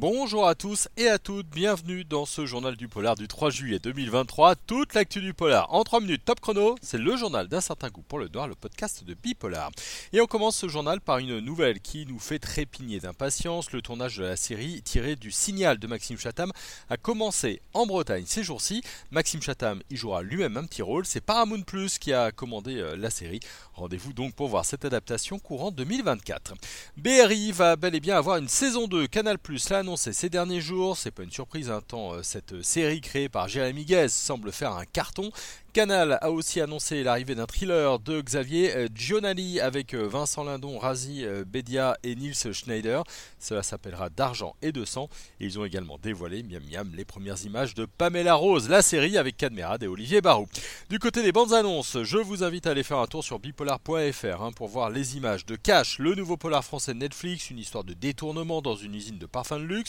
Bonjour à tous et à toutes, bienvenue dans ce journal du polar du 3 juillet 2023. Toute l'actu du polar en 3 minutes top chrono, c'est le journal d'un certain goût pour le noir, le podcast de Bipolar. Et on commence ce journal par une nouvelle qui nous fait trépigner d'impatience. Le tournage de la série tiré du signal de Maxime Chatham a commencé en Bretagne ces jours-ci. Maxime Chatham y jouera lui-même un petit rôle. C'est Paramount Plus qui a commandé euh, la série. Rendez-vous donc pour voir cette adaptation courant 2024. BRI va bel et bien avoir une saison 2. Canal Plus ces derniers jours. C'est pas une surprise, un temps euh, cette série créée par Jérémy Guez semble faire un carton. Canal a aussi annoncé l'arrivée d'un thriller de Xavier euh, Gionali avec euh, Vincent Lindon, Razi Bedia et Nils Schneider. Cela s'appellera D'argent et de sang. Et ils ont également dévoilé, miam miam, les premières images de Pamela Rose, la série avec Cadmerade et Olivier Barou. Du côté des bandes annonces, je vous invite à aller faire un tour sur bipolar.fr hein, pour voir les images de Cash, le nouveau polar français de Netflix, une histoire de détournement dans une usine de parfums de luxe.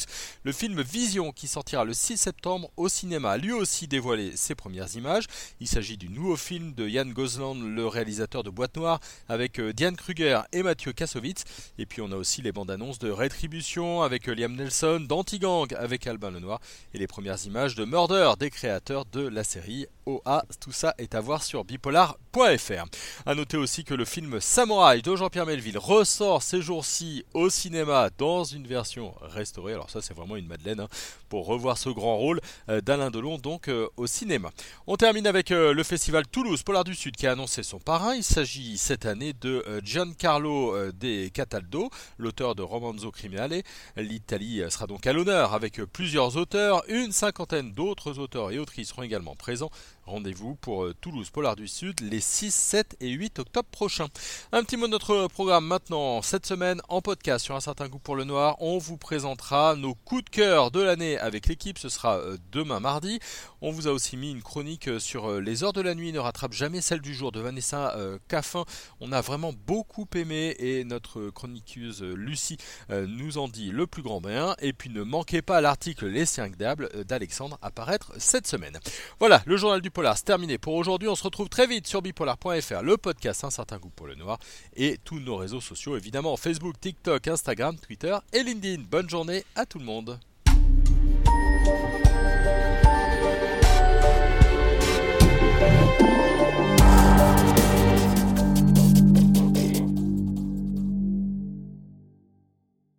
Le film Vision qui sortira le 6 septembre au cinéma a lui aussi dévoilé ses premières images. Il s'agit du nouveau film de Yann Gozland, le réalisateur de Boîte Noire, avec euh, Diane Kruger et Mathieu Kassovitz. Et puis on a aussi les bandes annonces de Rétribution avec euh, Liam Nelson, d'Antigang avec Albin Lenoir et les premières images de Murder des créateurs de la série Tout ça est à voir sur bipolar.fr. A noter aussi que le film Samouraï de Jean-Pierre Melville ressort ces jours-ci au cinéma dans une version restaurée. Alors ça c'est vraiment une madeleine hein, pour revoir ce grand rôle euh, d'Alain Delon donc au cinéma. On termine avec euh, le festival Toulouse Polar du Sud qui a annoncé son parrain. Il s'agit cette année de euh, Giancarlo euh, De Cataldo, l'auteur de Romanzo Criminale. L'Italie sera donc à l'honneur avec plusieurs auteurs. Une cinquantaine d'autres auteurs et autrices seront également présents. Rendez-vous pour Toulouse Polar du Sud les 6, 7 et 8 octobre prochains. Un petit mot de notre programme maintenant. Cette semaine en podcast sur un certain goût pour le noir, on vous présentera nos coups de cœur de l'année avec l'équipe. Ce sera demain mardi. On vous a aussi mis une chronique sur les heures de la nuit ne rattrapent jamais celle du jour de Vanessa euh, Caffin. On a vraiment beaucoup aimé et notre chroniqueuse euh, Lucie euh, nous en dit le plus grand bien. Et puis ne manquez pas l'article Les 5 Dables d'Alexandre à paraître cette semaine. Voilà, le journal du polar, c'est terminé pour aujourd'hui. On se retrouve très vite sur bipolar.fr, le podcast Un certain goût pour le noir et tous nos réseaux sociaux évidemment Facebook, TikTok, Instagram, Twitter et LinkedIn. Bonne journée à tout le monde.